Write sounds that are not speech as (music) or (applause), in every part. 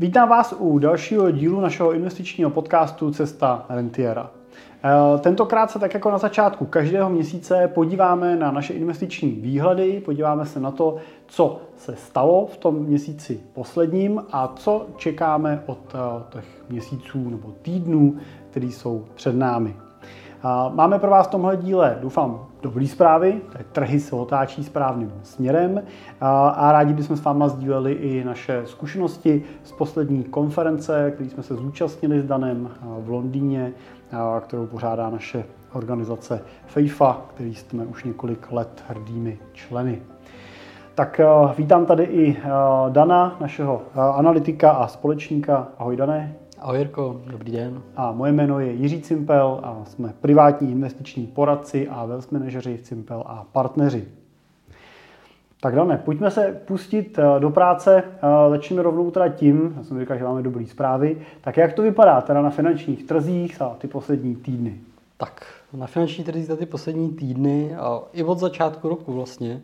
Vítám vás u dalšího dílu našeho investičního podcastu Cesta Rentiera. Eh, tentokrát se tak jako na začátku každého měsíce podíváme na naše investiční výhledy, podíváme se na to, co se stalo v tom měsíci posledním a co čekáme od eh, těch měsíců nebo týdnů, které jsou před námi. Máme pro vás v tomhle díle, doufám, dobrý zprávy, trhy se otáčí správným směrem a rádi bychom s váma sdíleli i naše zkušenosti z poslední konference, který jsme se zúčastnili s Danem v Londýně, kterou pořádá naše organizace FIFA, který jsme už několik let hrdými členy. Tak vítám tady i Dana, našeho analytika a společníka. Ahoj Dané. Ahoj Jirko, dobrý den. A moje jméno je Jiří Cimpel a jsme privátní investiční poradci a wealth manažeři v Cimpel a partneři. Tak dáme, pojďme se pustit eh, do práce. Eh, začneme rovnou teda tím, já jsem říkal, že máme dobré zprávy. Tak jak to vypadá teda na finančních trzích za ty poslední týdny? Tak na finančních trzích za ty poslední týdny a i od začátku roku vlastně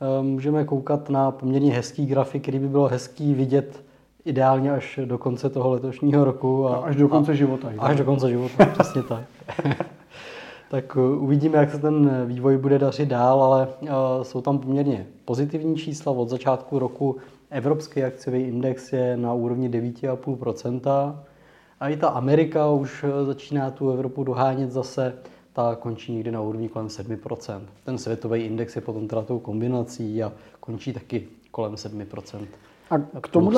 eh, můžeme koukat na poměrně hezký grafik, který by bylo hezký vidět ideálně až do konce toho letošního roku. A, až do konce a, života. Až do konce života, (laughs) přesně tak. (laughs) tak uh, uvidíme, jak se ten vývoj bude dařit dál, ale uh, jsou tam poměrně pozitivní čísla. Od začátku roku evropský akciový index je na úrovni 9,5%. A i ta Amerika už uh, začíná tu Evropu dohánět zase, ta končí někdy na úrovni kolem 7%. Ten světový index je potom teda tou kombinací a končí taky kolem 7%. A k tomu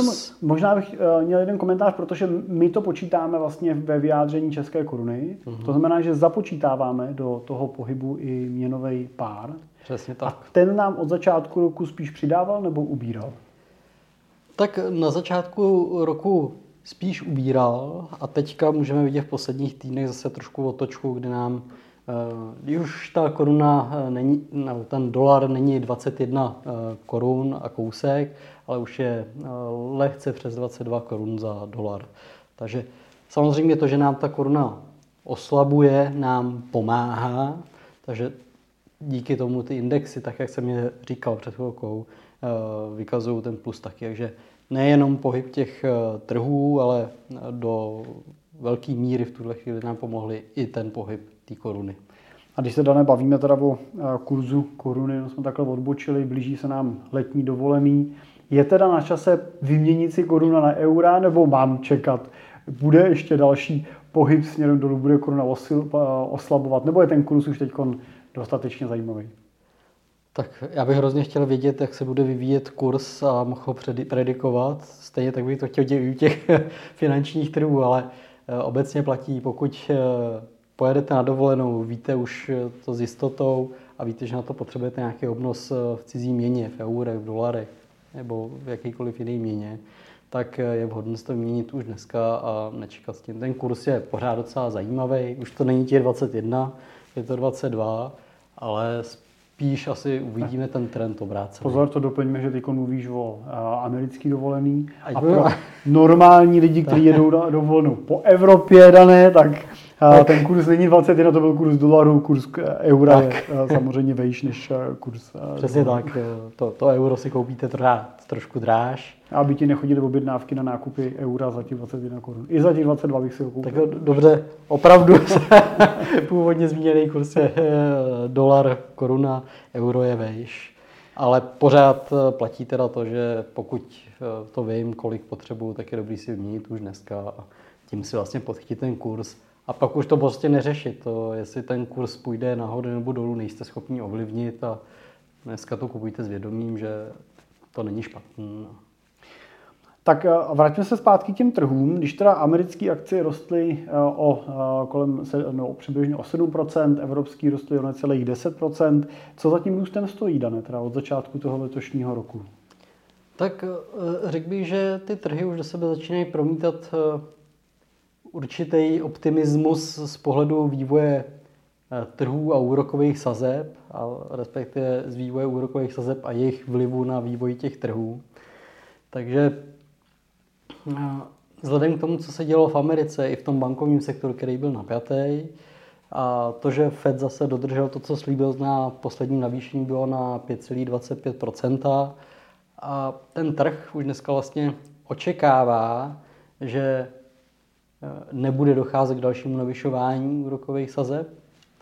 možná bych uh, měl jeden komentář, protože my to počítáme vlastně ve vyjádření české koruny. Uh-huh. To znamená, že započítáváme do toho pohybu i měnový pár. Přesně tak. A ten nám od začátku roku spíš přidával nebo ubíral? Tak na začátku roku spíš ubíral a teďka můžeme vidět v posledních týdnech zase trošku otočku, kdy nám Eh, když už ta koruna eh, není, no, ten dolar není 21 eh, korun a kousek, ale už je lehce přes 22 korun za dolar. Takže samozřejmě to, že nám ta koruna oslabuje, nám pomáhá, takže díky tomu ty indexy, tak jak jsem je říkal před chvilkou, vykazují ten plus taky. Takže nejenom pohyb těch trhů, ale do velké míry v tuhle chvíli nám pomohly i ten pohyb té koruny. A když se dané bavíme teda o eh, kurzu koruny, no jsme takhle odbočili, blíží se nám letní dovolený. Je teda na čase vyměnit si koruna na eura, nebo mám čekat? Bude ještě další pohyb směrem dolů, bude koruna osil, eh, oslabovat, nebo je ten kurz už teď dostatečně zajímavý? Tak já bych hrozně chtěl vědět, jak se bude vyvíjet kurz a mohl ho predikovat. Stejně tak bych to chtěl dělat u těch (laughs) finančních trhů, ale eh, obecně platí, pokud pojedete na dovolenou, víte už to s jistotou a víte, že na to potřebujete nějaký obnos v cizí měně, v eurech, v dolarech nebo v jakýkoliv jiný měně, tak je vhodné to měnit už dneska a nečekat s tím. Ten kurz je pořád docela zajímavý, už to není těch 21, je to 22, ale spíš asi uvidíme ten trend obrácený. Pozor, to doplňme, že teď mluvíš o americký dovolený a pro normální lidi, kteří (laughs) jedou na dovolenou po Evropě dané, tak tak. Ten kurz není 21, to byl kurz dolaru, kurz eura tak. je eh, samozřejmě vejš než eh, kurz eh, Přesně dolaru. tak, to, to euro si koupíte trošku dráž. Aby ti nechodili objednávky na nákupy eura za těch 21 korun. I za těch 22 bych si ho koupil. Tak dobře, opravdu (laughs) původně zmíněný kurz je dolar, koruna, euro je vejš. Ale pořád platí teda to, že pokud to vím, kolik potřebuju, tak je dobrý si vyměnit už dneska a tím si vlastně podchytit ten kurz a pak už to prostě neřešit. To, jestli ten kurz půjde nahoru nebo dolů, nejste schopni ovlivnit a dneska to kupujte s vědomím, že to není špatné. Tak eh, vraťme se zpátky k těm trhům. Když teda americké akcie rostly eh, o eh, kolem no, přibližně o 7%, evropský rostly o necelých 10%, co za tím růstem stojí, Dané, teda od začátku toho letošního roku? Tak řekl bych, že ty trhy už do sebe začínají promítat určitý optimismus z pohledu vývoje eh, trhů a úrokových sazeb, a respektive z vývoje úrokových sazeb a jejich vlivu na vývoj těch trhů. Takže eh, vzhledem k tomu, co se dělo v Americe i v tom bankovním sektoru, který byl napjatý, a to, že Fed zase dodržel to, co slíbil na posledním navýšení, bylo na 5,25 A ten trh už dneska vlastně očekává, že nebude docházet k dalšímu navyšování úrokových sazeb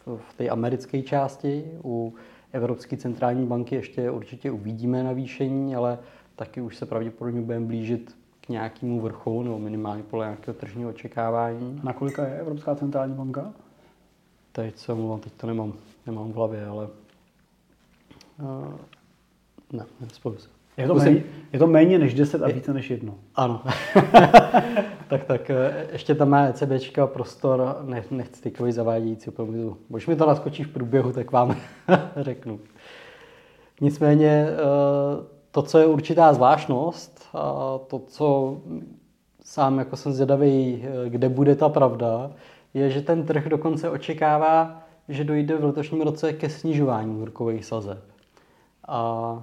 v té americké části. U Evropské centrální banky ještě určitě uvidíme navýšení, ale taky už se pravděpodobně budeme blížit k nějakému vrcholu nebo minimálně podle nějakého tržního očekávání. Na kolika je Evropská centrální banka? Teď se omlouvám, teď to nemám, nemám v hlavě, ale uh, ne, nespomínám se. Je to, méně, je to méně než 10 a více než jedno. Ano. (laughs) tak, tak eh, ještě tam má ECBčka prostor, ne, nechci takový zavádějící opravdu. Když mi to naskočí v průběhu, tak vám (laughs) řeknu. Nicméně eh, to, co je určitá zvláštnost, a to, co sám jako jsem zvědavý, eh, kde bude ta pravda, je, že ten trh dokonce očekává, že dojde v letošním roce ke snižování úrokových sazeb. A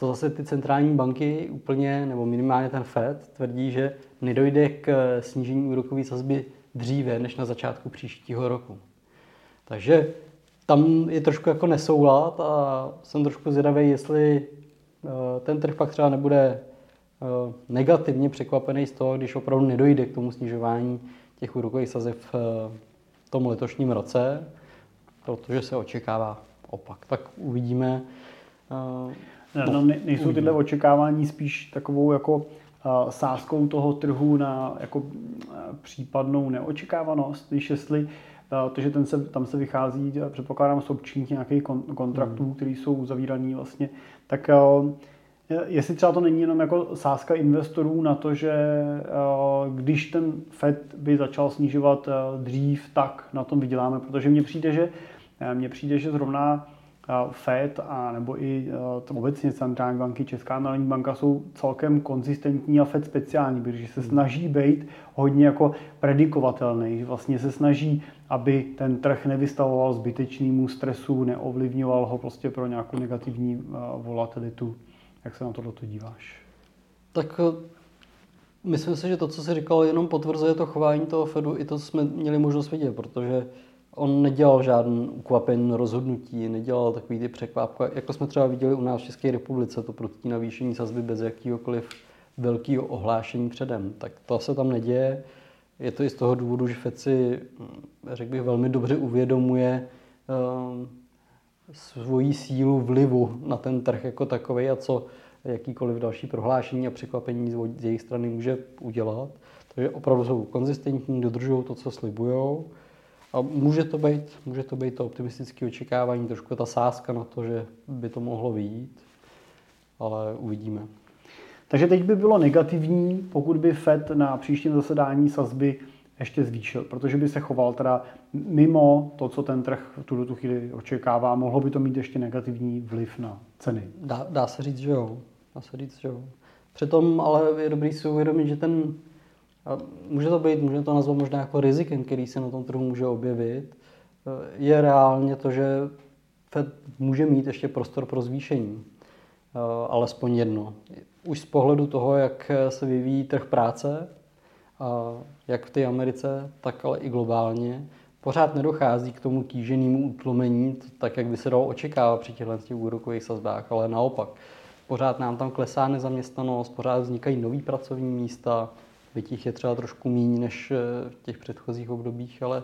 to zase ty centrální banky úplně, nebo minimálně ten Fed, tvrdí, že nedojde k snížení úrokové sazby dříve než na začátku příštího roku. Takže tam je trošku jako nesoulad a jsem trošku zvědavý, jestli eh, ten trh pak třeba nebude eh, negativně překvapený z toho, když opravdu nedojde k tomu snižování těch úrokových sazeb v eh, tom letošním roce, protože se očekává opak. Tak uvidíme. No, nejsou tyhle očekávání spíš takovou jako uh, sázkou toho trhu na jako uh, případnou neočekávanost, když jestli to, že ten se, tam se vychází, předpokládám, z občních nějakých kon, kontraktů, hmm. které jsou uzavírané vlastně, tak jestli třeba to není jenom jako sázka investorů na to, že když ten FED by začal snižovat dřív, tak na tom vyděláme, protože mně přijde, že mně přijde, že zrovna FED a nebo i to obecně centrální banky, Česká národní banka jsou celkem konzistentní a FED speciální, protože se snaží být hodně jako predikovatelný, že vlastně se snaží, aby ten trh nevystavoval zbytečnému stresu, neovlivňoval ho prostě pro nějakou negativní volatilitu. Jak se na tohle díváš? Tak e, myslím si, že to, co jsi říkal, jenom potvrzuje to chování toho Fedu, i to jsme měli možnost vidět, protože on nedělal žádný ukvapený rozhodnutí, nedělal takový ty překvápka, jako jsme třeba viděli u nás v České republice, to proti navýšení sazby bez jakýhokoliv velkého ohlášení předem. Tak to se tam neděje. Je to i z toho důvodu, že FED si, řekl bych, velmi dobře uvědomuje uh, svoji sílu vlivu na ten trh jako takový a co jakýkoliv další prohlášení a překvapení z jejich strany může udělat. Takže opravdu jsou konzistentní, dodržují to, co slibují a může to být, může to být to optimistické očekávání, trošku ta sázka na to, že by to mohlo vyjít, ale uvidíme. Takže teď by bylo negativní, pokud by Fed na příštím zasedání sazby ještě zvýšil, protože by se choval teda mimo to, co ten trh v tuto chvíli očekává, mohlo by to mít ještě negativní vliv na ceny. Dá, dá se říct, že jo. Dá se říct, že jo. Přitom ale je dobrý si uvědomit, že ten a může to být, může to nazvat možná jako rizikem, který se na tom trhu může objevit, je reálně to, že Fed může mít ještě prostor pro zvýšení. Alespoň jedno. Už z pohledu toho, jak se vyvíjí trh práce, jak v té Americe, tak ale i globálně, pořád nedochází k tomu kýženému utlomení, tak jak by se dalo očekávat při těchto těch úrokových sazbách, ale naopak. Pořád nám tam klesá nezaměstnanost, pořád vznikají nové pracovní místa, byť jich je třeba trošku méně než eh, v těch předchozích obdobích, ale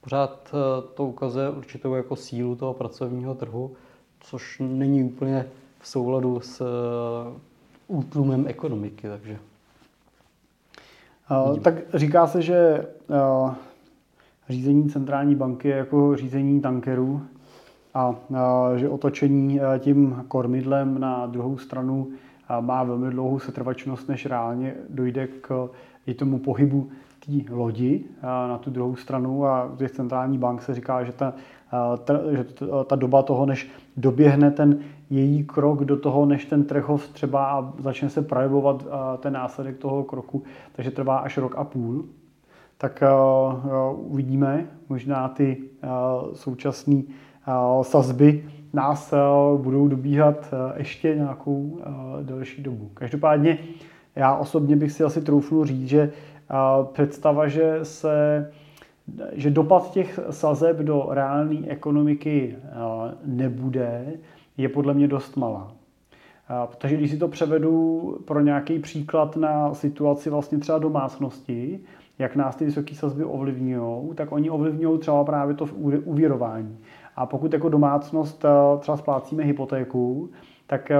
pořád eh, to ukazuje určitou jako sílu toho pracovního trhu, což není úplně v souladu s eh, útlumem ekonomiky, takže... Uh, tak říká se, že řízení centrální banky je jako řízení tankerů a že otočení tím kormidlem na druhou stranu má velmi dlouhou setrvačnost, než reálně dojde k i tomu pohybu té lodi na tu druhou stranu a těch centrální bank se říká, že ta, ta, že ta doba toho, než doběhne ten její krok do toho, než ten trh třeba a začne se projevovat ten následek toho kroku, takže trvá až rok a půl. Tak uvidíme, možná ty současné sazby nás budou dobíhat ještě nějakou delší dobu. Každopádně já osobně bych si asi troufnul říct, že představa, že se že dopad těch sazeb do reálné ekonomiky nebude, je podle mě dost malá. Protože když si to převedu pro nějaký příklad na situaci vlastně třeba domácnosti, jak nás ty vysoké sazby ovlivňují, tak oni ovlivňují třeba právě to uvěrování. A pokud jako domácnost třeba splácíme hypotéku, tak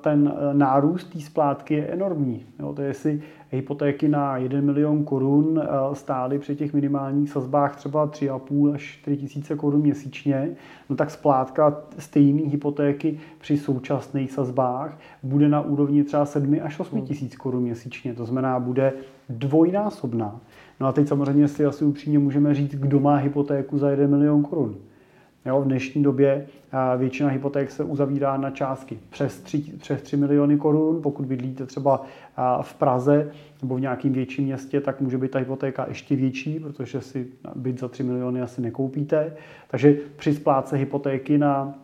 ten nárůst té splátky je enormní. Jo, to je, jestli hypotéky na 1 milion korun eh, stály při těch minimálních sazbách třeba 3,5 až 4 tisíce korun měsíčně, no tak splátka stejné hypotéky při současných sazbách bude na úrovni třeba 7 až 8 hmm. tisíc korun měsíčně. To znamená, bude dvojnásobná. No a teď samozřejmě si asi upřímně můžeme říct, kdo má hypotéku za 1 milion korun. Jo, v dnešní době většina hypoték se uzavírá na částky přes 3, přes 3 miliony korun. Pokud bydlíte třeba v Praze nebo v nějakém větším městě, tak může být ta hypotéka ještě větší, protože si byt za 3 miliony asi nekoupíte. Takže při splátce hypotéky na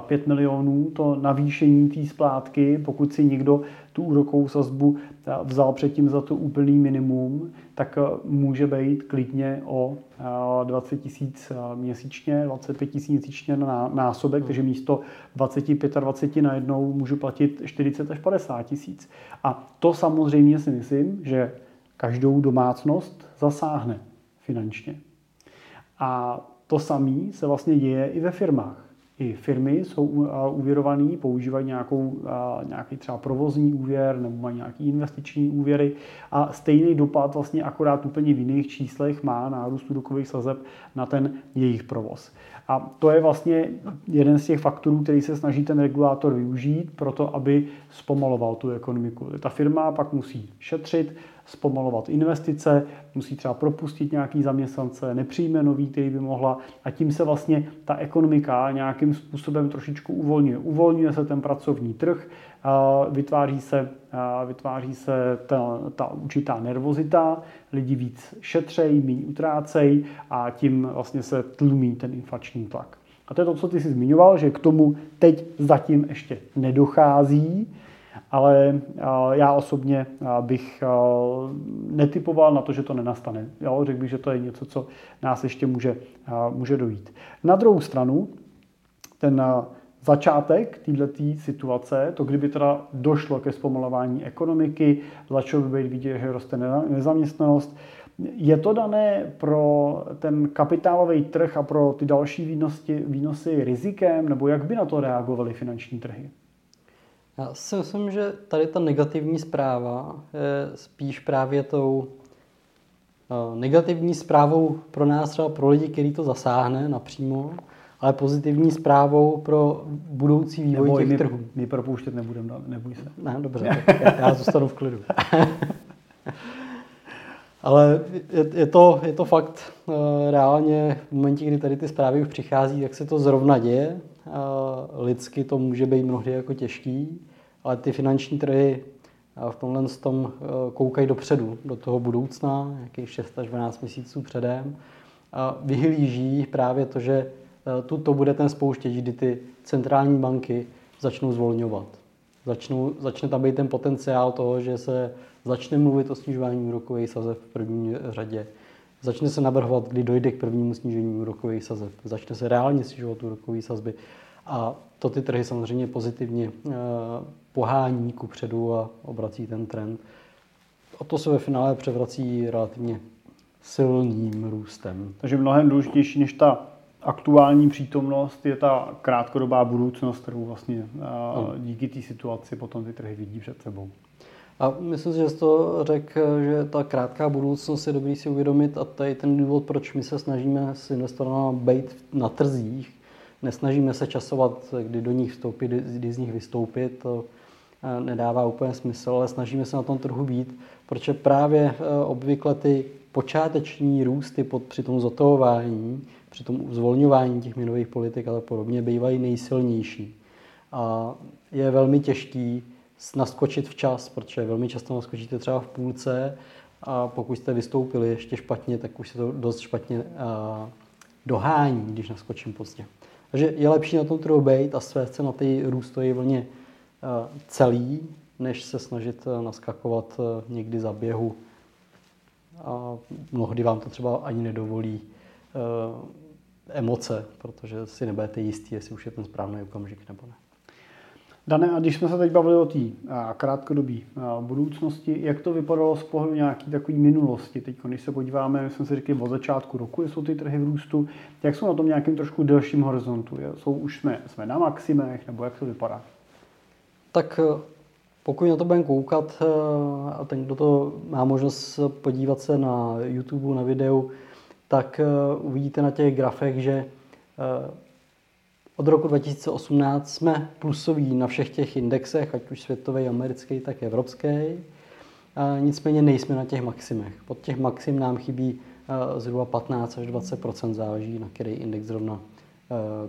5 milionů, to navýšení té splátky, pokud si někdo tu úrokovou sazbu vzal předtím za to úplný minimum, tak může být klidně o 20 tisíc měsíčně, 25 tisíc měsíčně na násobek, takže místo 25 a 20 najednou můžu platit 40 až 50 tisíc. A to samozřejmě si myslím, že každou domácnost zasáhne finančně. A to samé se vlastně děje i ve firmách i firmy jsou úvěrované, používají nějakou, nějaký třeba provozní úvěr nebo mají nějaký investiční úvěry a stejný dopad vlastně akorát úplně v jiných číslech má nárůst úrokových sazeb na ten jejich provoz. A to je vlastně jeden z těch faktorů, který se snaží ten regulátor využít pro to, aby zpomaloval tu ekonomiku. Ta firma pak musí šetřit, zpomalovat investice, musí třeba propustit nějaký zaměstnance, nepřijme nový, který by mohla a tím se vlastně ta ekonomika nějakým způsobem trošičku uvolňuje. Uvolňuje se ten pracovní trh, vytváří se, vytváří se ta, ta určitá nervozita, lidi víc šetřejí, méně utrácejí a tím vlastně se tlumí ten inflační tlak. A to je to, co ty jsi zmiňoval, že k tomu teď zatím ještě nedochází, ale já osobně bych netypoval na to, že to nenastane. Jo, řekl bych, že to je něco, co nás ještě může, může dojít. Na druhou stranu, ten začátek této situace, to kdyby teda došlo ke zpomalování ekonomiky, začalo by být vidět, že roste nezaměstnanost, je to dané pro ten kapitálový trh a pro ty další výnosy, výnosy rizikem, nebo jak by na to reagovaly finanční trhy? Já si myslím, že tady ta negativní zpráva je spíš právě tou eh, negativní zprávou pro nás, třeba pro lidi, který to zasáhne napřímo, ale pozitivní zprávou pro budoucí vývoj Neboj, těch my, trhů. My propouštět nebudeme, neboj se. Ne, dobře, (laughs) tak já, já zůstanu v klidu. (laughs) ale je, je, to, je to fakt eh, reálně v momentě, kdy tady ty zprávy už přichází, tak se to zrovna děje. Lidsky to může být mnohdy jako těžký, ale ty finanční trhy v tomhle tom eh, koukají dopředu, do toho budoucna, nějakých 6 až 12 měsíců předem. A vyhlíží právě to, že eh, tu to bude ten spouštěč, kdy ty centrální banky začnou zvolňovat. Začnou, začne tam být ten potenciál toho, že se začne mluvit o snižování úrokových sazeb v první řadě. Začne se navrhovat, kdy dojde k prvnímu snížení úrokových sazeb. Začne se reálně snižovat úrokové sazby. A to ty trhy samozřejmě pozitivně eh, pohání ku předu a obrací ten trend. A to se ve finále převrací relativně silným růstem. Takže mnohem důležitější než ta aktuální přítomnost je ta krátkodobá budoucnost, kterou vlastně no. díky té situaci potom ty trhy vidí před sebou. A myslím si, že jsi to řekl, že ta krátká budoucnost je dobrý si uvědomit a to je ten důvod, proč my se snažíme s investorem být na trzích. Nesnažíme se časovat, kdy do nich vstoupit, kdy z nich vystoupit. To nedává úplně smysl, ale snažíme se na tom trhu být, protože právě e, obvykle ty počáteční růsty pod, při tom zotavování, při tom zvolňování těch měnových politik a podobně bývají nejsilnější. A je velmi těžký naskočit včas, protože velmi často naskočíte třeba v půlce a pokud jste vystoupili ještě špatně, tak už se to dost špatně dohání, když naskočím pozdě. Takže je lepší na tom trhu být a svést se na té růstové vlně Eh, celý, než se snažit naskakovat někdy za běhu. A mnohdy vám to třeba ani nedovolí emoce, protože si nebudete jistí, jestli už je ten správný okamžik nebo ne. Dane, a když jsme se teď bavili o té krátkodobé budoucnosti, jak to vypadalo z pohledu nějaký takový minulosti? Teď, když se podíváme, my jsme si řekli od začátku roku, jsou ty trhy v růstu, jak jsou na tom nějakým trošku delším horizontu? Jsou už jsme, jsme na maximech, nebo jak to vypadá? Tak eh, pokud na to budeme koukat eh, a ten, kdo to má možnost podívat se na YouTube, na videu, tak eh, uvidíte na těch grafech, že od roku 2018 jsme plusoví na všech těch indexech, ať už světový, americký, tak evropský. Nicméně nejsme na těch maximech. Pod těch maxim nám chybí zhruba 15 až 20% záleží na který index zrovna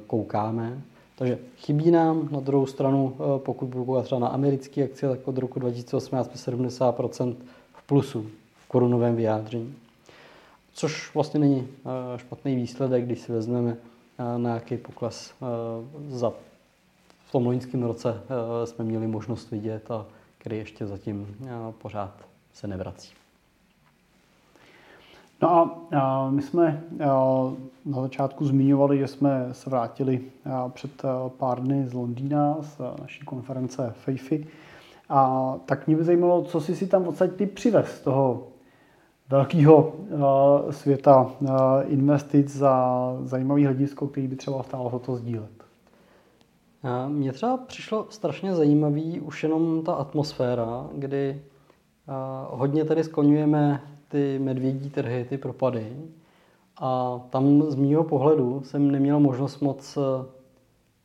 koukáme. Takže chybí nám na druhou stranu, pokud budu koukat třeba na americké akcie, tak od roku 2018 jsme 70% v plusu v korunovém vyjádření. Což vlastně není špatný výsledek, když si vezmeme na jaký pokles za v tom loňském roce jsme měli možnost vidět a který ještě zatím pořád se nevrací. No a, my jsme na začátku zmiňovali, že jsme se vrátili před pár dny z Londýna z naší konference FAFI. A tak mě by zajímalo, co jsi si tam odsaď ty přivez z toho velkého světa investic za zajímavý hledisko, který by třeba stálo za to sdílet. Mně třeba přišlo strašně zajímavý už jenom ta atmosféra, kdy hodně tady skloňujeme ty medvědí trhy, ty propady. A tam z mýho pohledu jsem neměl možnost moc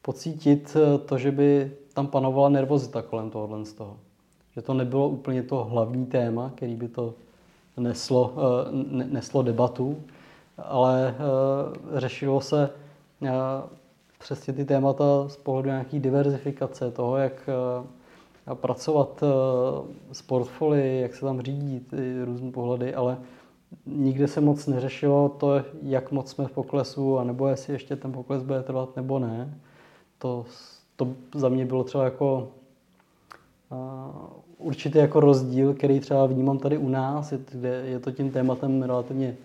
pocítit to, že by tam panovala nervozita kolem tohohle z toho. Že to nebylo úplně to hlavní téma, který by to neslo, eh, neslo debatu, ale eh, řešilo se eh, přesně ty témata z pohledu nějaký diverzifikace, toho, jak pracovat s portfolii, jak se tam řídí ty různé pohledy, ale nikde se moc neřešilo to, jak moc jsme v poklesu, anebo jestli ještě ten pokles bude trvat nebo ne. To, to za mě bylo třeba jako určitý jako rozdíl, který třeba vnímám tady u nás, kde je to tím tématem relativně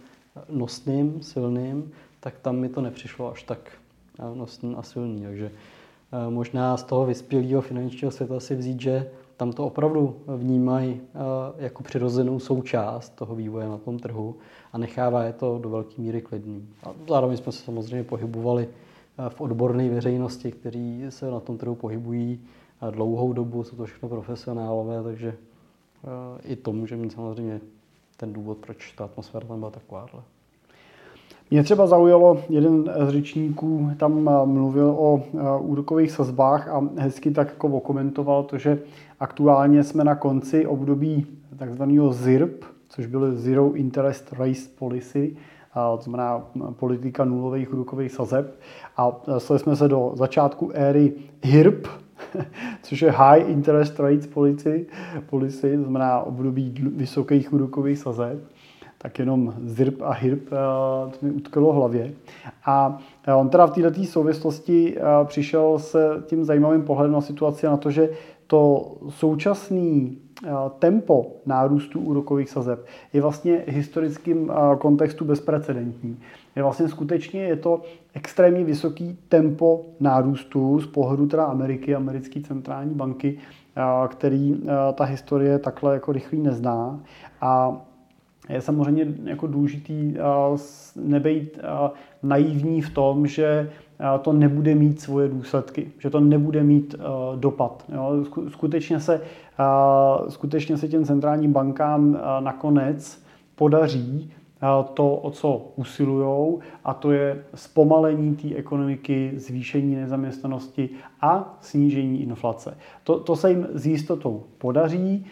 nosným, silným, tak tam mi to nepřišlo až tak nosný a silný. Takže eh, možná z toho vyspělého finančního světa si vzít, že tam to opravdu vnímají eh, jako přirozenou součást toho vývoje na tom trhu a nechává je to do velké míry klidný. A zároveň jsme se samozřejmě pohybovali eh, v odborné veřejnosti, kteří se na tom trhu pohybují dlouhou dobu, jsou to všechno profesionálové, takže eh, i to může mít samozřejmě ten důvod, proč ta atmosféra tam byla takováhle. Mě třeba zaujalo, jeden z řečníků tam eh, mluvil o eh, úrokových sazbách a hezky tak jako okomentoval to, že aktuálně jsme na konci období takzvaného ZIRP, což byl Zero Interest Rate Policy, to znamená politika nulových úrokových sazeb. A dostali jsme se do začátku éry HIRP, (laughs) což je High Interest Rates Policy, policy to znamená období vysokých úrokových sazeb, tak jenom ZIRP a HIRP eh, to mi utkalo hlavě. A eh, on teda v této souvislosti eh, přišel se tím zajímavým pohledem na situaci na to, že to současný tempo nárůstu úrokových sazeb je vlastně historickým kontextu bezprecedentní. Je vlastně skutečně je to extrémně vysoký tempo nárůstu z pohledu teda Ameriky, americké centrální banky, který ta historie takhle jako rychlý nezná. A je samozřejmě jako důležitý nebejt naivní v tom, že to nebude mít svoje důsledky, že to nebude mít dopad. Skutečně se, skutečně se těm centrálním bankám nakonec podaří to, o co usilují, a to je zpomalení té ekonomiky, zvýšení nezaměstnanosti a snížení inflace. To, to se jim s jistotou podaří.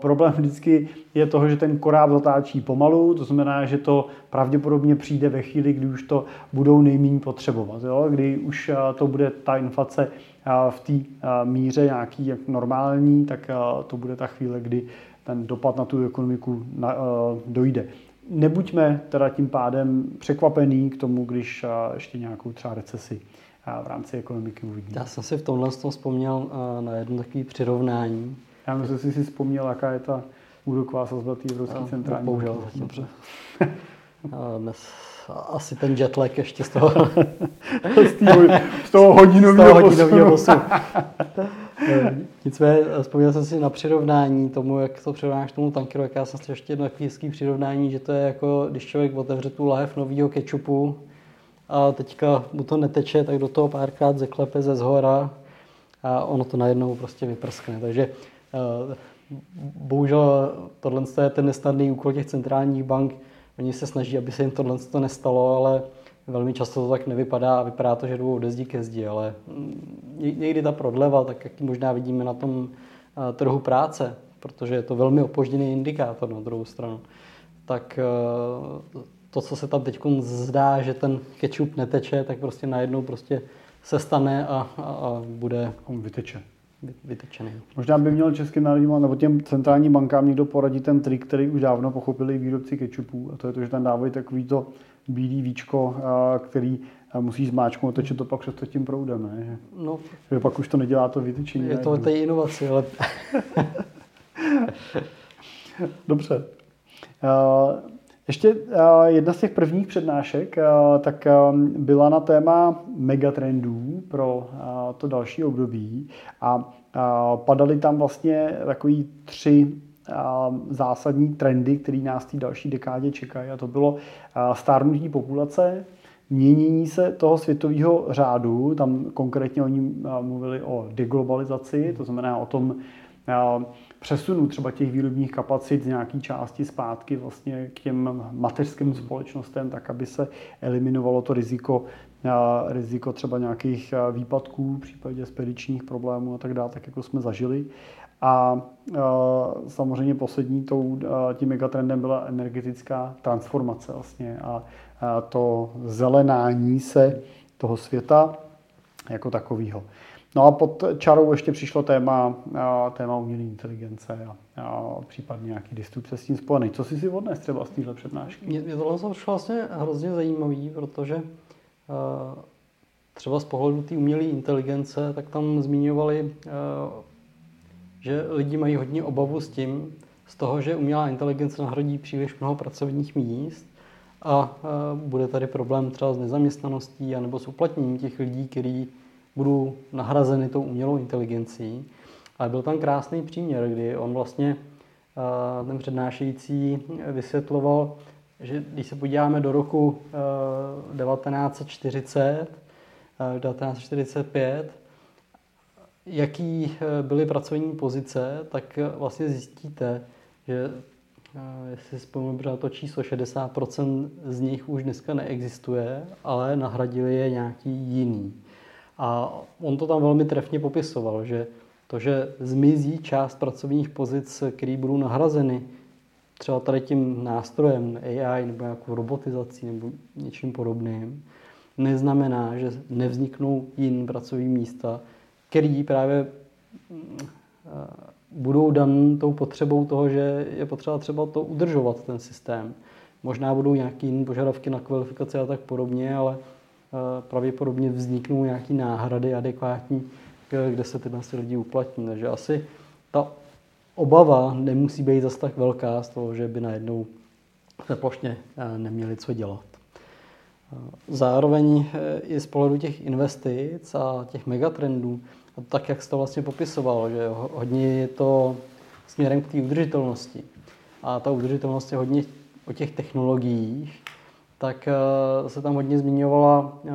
Problém (laughs) vždycky je toho, že ten koráb zatáčí pomalu, to znamená, že to pravděpodobně přijde ve chvíli, kdy už to budou nejméně potřebovat. Jo? Kdy už to bude ta inflace v té míře nějaký jak normální, tak to bude ta chvíle, kdy ten dopad na tu ekonomiku dojde nebuďme teda tím pádem překvapený k tomu, když ještě nějakou třeba recesi v rámci ekonomiky uvidíme. Já jsem si v tomhle tom vzpomněl na jedno takové přirovnání. Já myslím, že jsi si vzpomněl, jaká je ta úroková sazba té Evropské no, centrální Bohužel, dobře. (laughs) Dnes asi ten jetlag ještě z toho, (laughs) z, toho hodinového hodinového posu. (laughs) Nicméně vzpomněl jsem si na přirovnání tomu, jak to přirovnáš tomu tankeru, jak já jsem slyšel ještě jedno takový přirovnání, že to je jako, když člověk otevře tu lahev nového kečupu a teďka mu to neteče, tak do toho párkrát zeklepe ze zhora a ono to najednou prostě vyprskne. Takže bohužel tohle je ten nesnadný úkol těch centrálních bank. Oni se snaží, aby se jim tohle nestalo, ale velmi často to tak nevypadá a vypadá to, že jdou ode zdi ke zdi, ale mm, někdy ta prodleva, tak jak možná vidíme na tom trhu práce, protože je to velmi opožděný indikátor na druhou stranu, tak to, co se tam teď zdá, že ten ketchup neteče, tak prostě najednou prostě se stane a, a, a bude... On vyteče vytečený. Možná by měl Český národní nebo těm centrálním bankám někdo poradit ten trik, který už dávno pochopili výrobci kečupů. A to je to, že tam dávají takový to bílý víčko, který musí zmáčknout, teče to pak přes to tím proudem, ne? No. Že pak už to nedělá to vytečení. Je to té inovace, ale... (laughs) Dobře. Ještě jedna z těch prvních přednášek tak byla na téma megatrendů pro to další období a padaly tam vlastně takový tři zásadní trendy, které nás v té další dekádě čekají. A to bylo stárnutí populace, měnění se toho světového řádu, tam konkrétně oni mluvili o deglobalizaci, to znamená o tom, přesunu třeba těch výrobních kapacit z nějaké části zpátky vlastně k těm mateřským společnostem, tak aby se eliminovalo to riziko, riziko třeba nějakých výpadků případě spedičních problémů a tak dále, tak jako jsme zažili. A samozřejmě poslední tou, tím megatrendem byla energetická transformace vlastně a to zelenání se toho světa jako takového. No a pod čarou ještě přišlo téma, téma umělé inteligence a, a případně nějaký disrupce s tím spojený. Co jsi si odnes třeba z téhle přednášky? Mě, mě tohle přišlo vlastně hrozně zajímavý, protože třeba z pohledu té umělé inteligence, tak tam zmiňovali, že lidi mají hodně obavu s tím, z toho, že umělá inteligence nahradí příliš mnoho pracovních míst a bude tady problém třeba s nezaměstnaností anebo s uplatněním těch lidí, kteří budou nahrazeny tou umělou inteligencí. Ale byl tam krásný příměr, kdy on vlastně, eh, ten přednášející vysvětloval, že když se podíváme do roku 1940, eh, 1945, eh, jaký byly pracovní pozice, tak vlastně zjistíte, že jestli vzpomínám pořád to číslo, 60% z nich už dneska neexistuje, ale nahradili je nějaký jiný. A on to tam velmi trefně popisoval, že to, že zmizí část pracovních pozic, které budou nahrazeny třeba tady tím nástrojem AI nebo nějakou robotizací nebo něčím podobným, neznamená, že nevzniknou jiné pracovní místa, které právě mm, budou dan tou potřebou toho, že je potřeba třeba to udržovat, ten systém. Možná budou nějaké jiné požadavky na kvalifikaci a tak podobně, ale Eh, pravděpodobně vzniknou nějaké náhrady adekvátní, kde se tyhle lidi uplatní. Takže asi ta obava nemusí být zase tak velká z toho, že by najednou se plošně eh, neměli co dělat. Eh, zároveň i z pohledu těch investic a těch megatrendů, tak jak jsi to vlastně popisoval, že hodně je to směrem k té udržitelnosti. A ta udržitelnost je hodně o těch technologiích, tak eh, se tam hodně zmiňovala eh,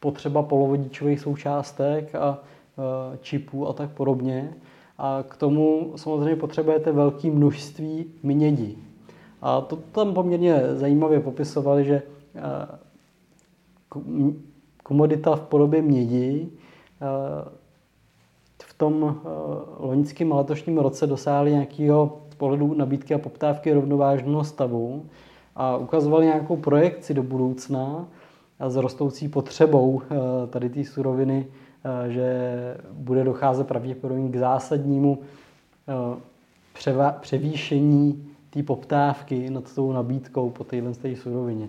potřeba polovodičových součástek a eh, čipů a tak podobně. A k tomu samozřejmě potřebujete velké množství mědi. A to tam poměrně zajímavě popisovali, že komodita v podobě mědi v tom loňském a letošním roce dosáhly nějakého z pohledu nabídky a poptávky rovnovážného stavu a ukazovali nějakou projekci do budoucna a s rostoucí potřebou eh, tady té suroviny, eh, že bude docházet pravděpodobně k zásadnímu eh, převýšení té poptávky nad tou nabídkou po téhle surovině.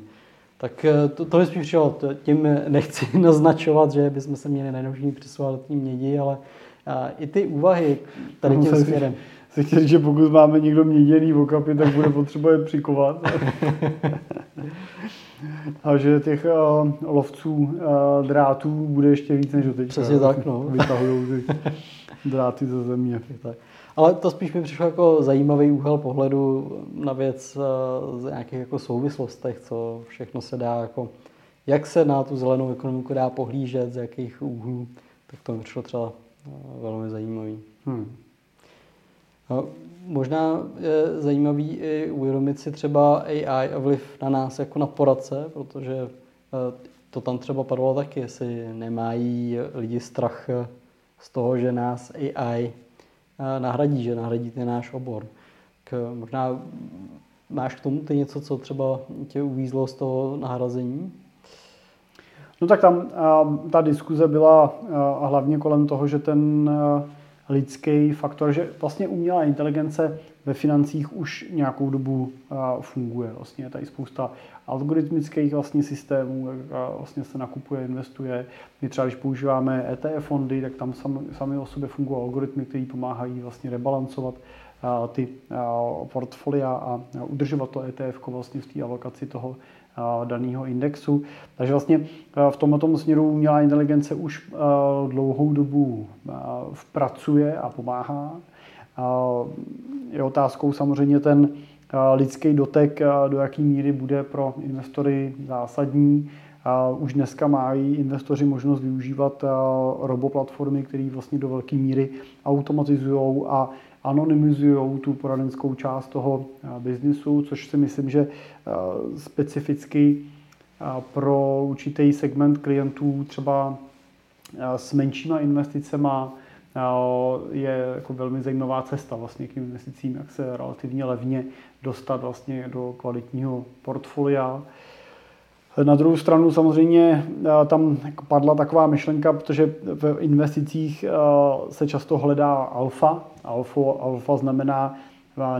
Tak to, to mi spíš přišlo, tím nechci (laughs) naznačovat, že bychom se měli nejnožní přesouvat tím mědi, ale i ty úvahy tady tím směrem se chtěl, že pokud máme někdo měděný okapy, tak bude potřeba je přikovat. (laughs) A že těch uh, lovců uh, drátů bude ještě víc než teď. Přesně tak, no. (laughs) Vytahují ty dráty ze země. Tak. Ale to spíš mi přišlo jako zajímavý úhel pohledu na věc z nějakých jako souvislostech, co všechno se dá jako, jak se na tu zelenou ekonomiku dá pohlížet, z jakých úhlů, tak to mi přišlo třeba velmi zajímavý. Hmm. No, možná je zajímavý i uvědomit si třeba AI a vliv na nás jako na poradce, protože eh, to tam třeba padlo taky, jestli nemají lidi strach z toho, že nás AI eh, nahradí, že nahradí ten náš obor. K, možná máš k tomu ty něco, co třeba tě uvízlo z toho nahrazení? No tak tam eh, ta diskuze byla hlavně kolem toho, že ten lidský faktor, že vlastně umělá inteligence ve financích už nějakou dobu funguje. Vlastně je tady spousta algoritmických vlastně systémů, vlastně se nakupuje, investuje. My třeba, když používáme ETF fondy, tak tam sami, o sobě fungují algoritmy, které pomáhají vlastně rebalancovat ty portfolia a udržovat to ETF vlastně v té alokaci toho daného indexu. Takže vlastně v tomto směru umělá inteligence už dlouhou dobu pracuje a pomáhá. Je otázkou samozřejmě ten lidský dotek, do jaké míry bude pro investory zásadní. Už dneska mají investoři možnost využívat roboplatformy, které vlastně do velké míry automatizují a anonymizují tu poradenskou část toho biznisu, což si myslím, že specificky pro určitý segment klientů třeba s menšíma investicema je jako velmi zajímavá cesta vlastně k investicím, jak se relativně levně dostat vlastně do kvalitního portfolia. Na druhou stranu samozřejmě tam jako padla taková myšlenka, protože v investicích se často hledá alfa. Alfa, alfa znamená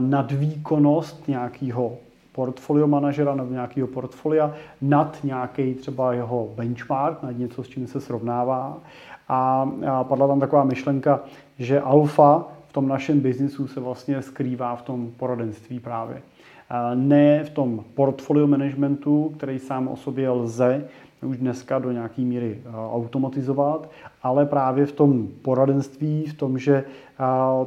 nadvýkonnost nějakého portfolio manažera nebo nějakého portfolia nad nějaký třeba jeho benchmark, nad něco, s čím se srovnává. A padla tam taková myšlenka, že alfa v tom našem biznisu se vlastně skrývá v tom poradenství právě. Ne v tom portfolio managementu, který sám o sobě lze už dneska do nějaké míry automatizovat, ale právě v tom poradenství, v tom, že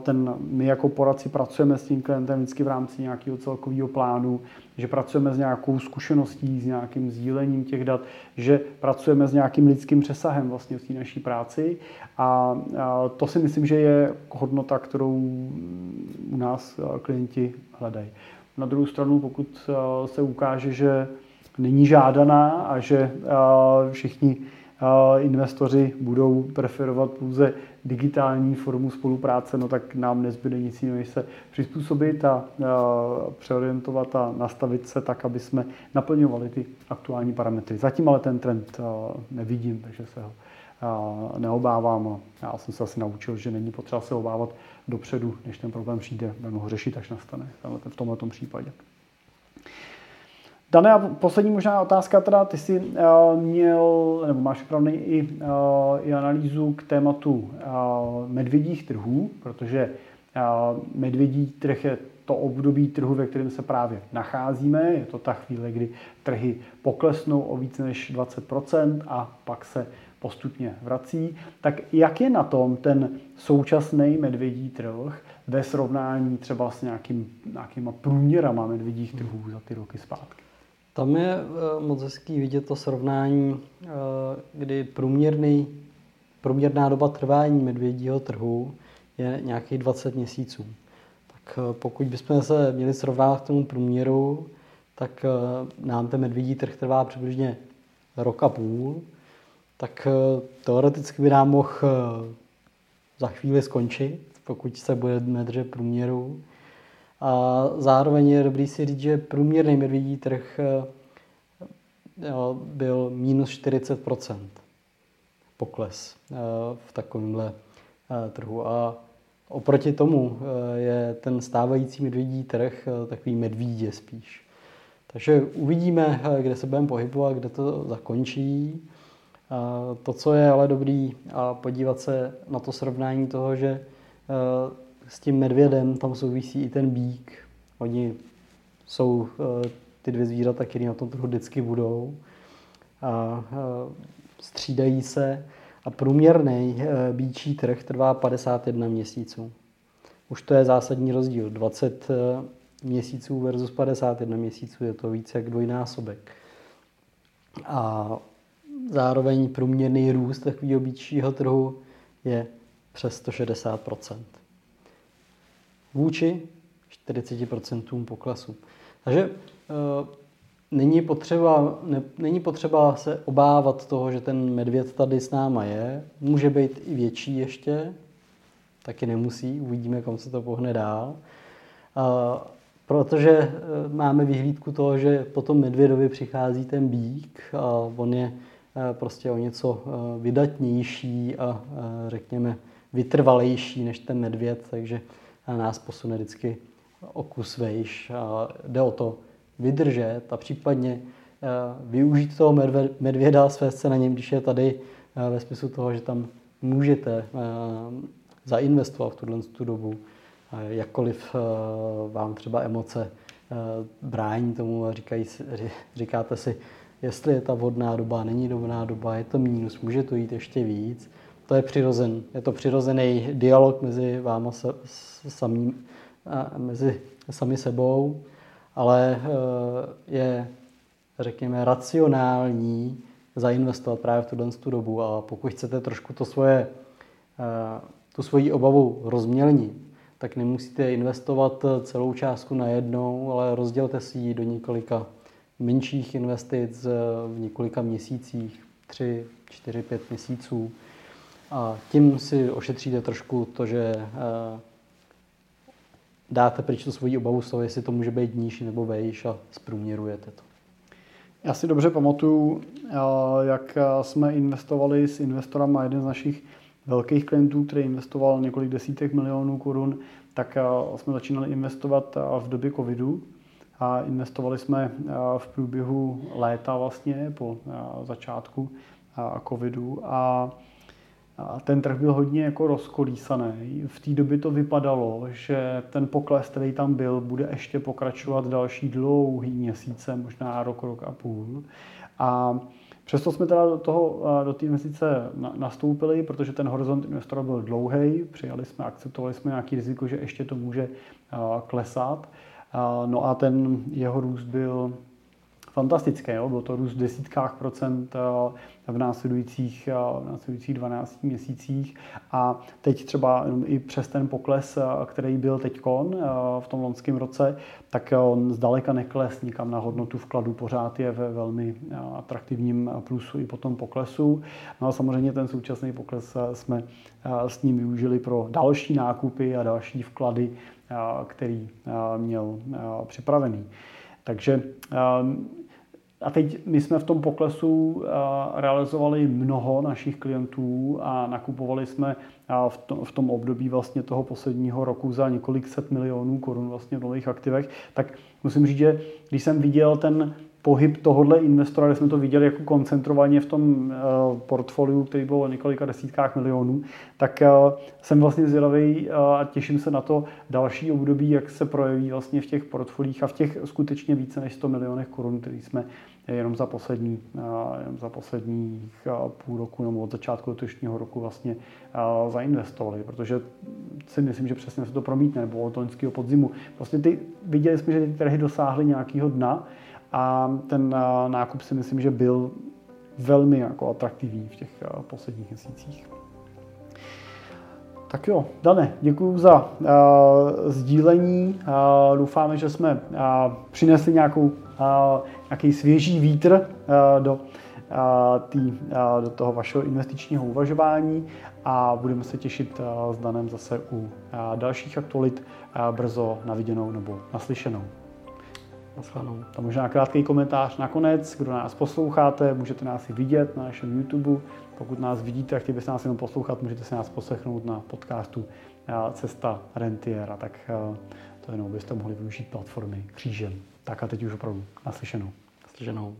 ten, my jako poradci pracujeme s tím klientem vždycky v rámci nějakého celkového plánu, že pracujeme s nějakou zkušeností, s nějakým sdílením těch dat, že pracujeme s nějakým lidským přesahem vlastně v té naší práci a to si myslím, že je hodnota, kterou u nás klienti hledají. Na druhou stranu, pokud se ukáže, že není žádaná a že všichni investoři budou preferovat pouze digitální formu spolupráce, no tak nám nezbyde nic jiného, než se přizpůsobit a přeorientovat a nastavit se tak, aby jsme naplňovali ty aktuální parametry. Zatím ale ten trend nevidím, takže se ho neobávám. Já jsem se asi naučil, že není potřeba se obávat dopředu, než ten problém přijde, budeme ho řešit, až nastane v tomto případě. Dané a poslední možná otázka, teda ty jsi uh, měl, nebo máš připravený i, uh, i analýzu k tématu uh, medvědích trhů, protože medvědí trh je to období trhu, ve kterém se právě nacházíme. Je to ta chvíle, kdy trhy poklesnou o více než 20% a pak se postupně vrací. Tak jak je na tom ten současný medvědí trh ve srovnání třeba s nějakým, nějakýma průměrama medvědích trhů za ty roky zpátky? Tam je eh, moc hezký vidět to srovnání, eh, kdy průměrný, průměrná doba trvání medvědího trhu je nějakých 20 měsíců. Tak eh, pokud bychom se měli srovnávat k tomu průměru, tak nám ten medvědí trh trvá přibližně rok a půl, tak teoreticky by nám mohl za chvíli skončit, pokud se budeme držet průměru. A zároveň je dobrý si říct, že průměrný medvědí trh eh, byl minus 40% pokles eh, v takovémhle eh, trhu. A oproti tomu je ten stávající medvědí trh takový medvídě spíš. Takže uvidíme, kde se budeme pohybovat, kde to zakončí. To, co je ale dobrý, a podívat se na to srovnání toho, že s tím medvědem tam souvisí i ten bík. Oni jsou eh, ty dvě zvířata, které na tom trhu vždycky budou a eh, střídají se A průměrný bíčí trh trvá 51 měsíců. Už to je zásadní rozdíl. 20 měsíců versus 51 měsíců je to více jak dvojnásobek. A zároveň průměrný růst takového bíčího trhu je přes 160 Vůči 40% poklesu. Takže e, není potřeba, ne, není potřeba se obávat toho, že ten medvěd tady s náma je. Může být i větší ještě, taky nemusí, uvidíme, kam se to pohne dál. E, protože e, máme vyhlídku toho, že po tom medvědovi přichází ten bík a on je prostě o něco vydatnější a řekněme vytrvalejší než ten medvěd, takže nás posune vždycky o kus vejš. A jde o to vydržet a případně využít toho medvěda, svést se na něm, když je tady ve smyslu toho, že tam můžete zainvestovat v tuhle tu dobu jakkoliv vám třeba emoce brání tomu a říkají, říkáte si, jestli je ta vhodná doba, není dobrá doba, je to mínus, může to jít ještě víc. To je přirozen, je to přirozený dialog mezi váma samým, mezi sami sebou, ale eh, je, řekněme, racionální zainvestovat právě v tuhle tu dobu a pokud chcete trošku to svoje, tu svoji obavu rozmělnit, tak nemusíte investovat celou částku najednou, ale rozdělte si ji do několika menších investic v několika měsících, 3, 4, 5 měsíců. A tím si ošetříte trošku to, že eh, dáte pryč tu svoji obavu z toho, jestli to může být níž nebo vejš a zprůměrujete to. Já si dobře pamatuju, eh, jak jsme investovali s investorem a jeden z našich velkých klientů, který investoval několik desítek milionů korun, tak eh, jsme začínali investovat eh, v době covidu a investovali jsme eh, v průběhu léta vlastně po začátku covidu a ten trh byl hodně jako rozkolísaný. V té době to vypadalo, že ten pokles, který tam byl, bude ještě pokračovat další dlouhý měsíce, možná rok, rok a půl. A Přesto jsme teda do, toho, do té investice nastoupili, protože ten horizont investora byl dlouhý, přijali jsme, akceptovali jsme nějaký riziko, že ještě to může klesat. No a ten jeho růst byl fantastické. Jo? Bylo to růst v desítkách procent eh, v následujících, eh, v následujících 12 měsících. A teď třeba i přes ten pokles, eh, který byl teď v tom loňském roce, tak on zdaleka nekles nikam na hodnotu vkladu, pořád je ve velmi atraktivním plusu i po tom poklesu. No a samozřejmě ten současný pokles jsme s ním využili pro další nákupy a další vklady, který měl připravený. Takže a teď my jsme v tom poklesu realizovali mnoho našich klientů a nakupovali jsme v tom, v tom období vlastně toho posledního roku za několik set milionů korun vlastně v nových aktivech, tak musím říct, že když jsem viděl ten pohyb tohohle investora, kde jsme to viděli jako koncentrovaně v tom portfoliu, který byl o několika desítkách milionů, tak jsem vlastně zvědavý a těším se na to další období, jak se projeví vlastně v těch portfolích a v těch skutečně více než 100 milionech korun, který jsme jenom za poslední, jenom za posledních půl roku nebo od začátku letošního roku vlastně zainvestovali, protože si myslím, že přesně se to promítne, nebo od loňského podzimu. Vlastně ty, viděli jsme, že ty trhy dosáhly nějakého dna a ten nákup si myslím, že byl velmi jako atraktivní v těch posledních měsících. Tak jo, Dane, děkuji za uh, sdílení. Uh, doufáme, že jsme uh, přinesli nějakou, uh, nějaký svěží vítr uh, do, uh, tý, uh, do toho vašeho investičního uvažování a budeme se těšit uh, s Danem zase u uh, dalších aktualit uh, brzo na viděnou nebo naslyšenou. Naschledanou. Tam možná krátký komentář nakonec, kdo nás posloucháte, můžete nás i vidět na našem YouTube. Pokud nás vidíte a chtěli byste nás jenom poslouchat, můžete se nás poslechnout na podcastu eh, Cesta Rentiera, tak eh, to jenom byste mohli využít platformy křížem. Tak a teď už opravdu naslyšenou. Naslyšenou.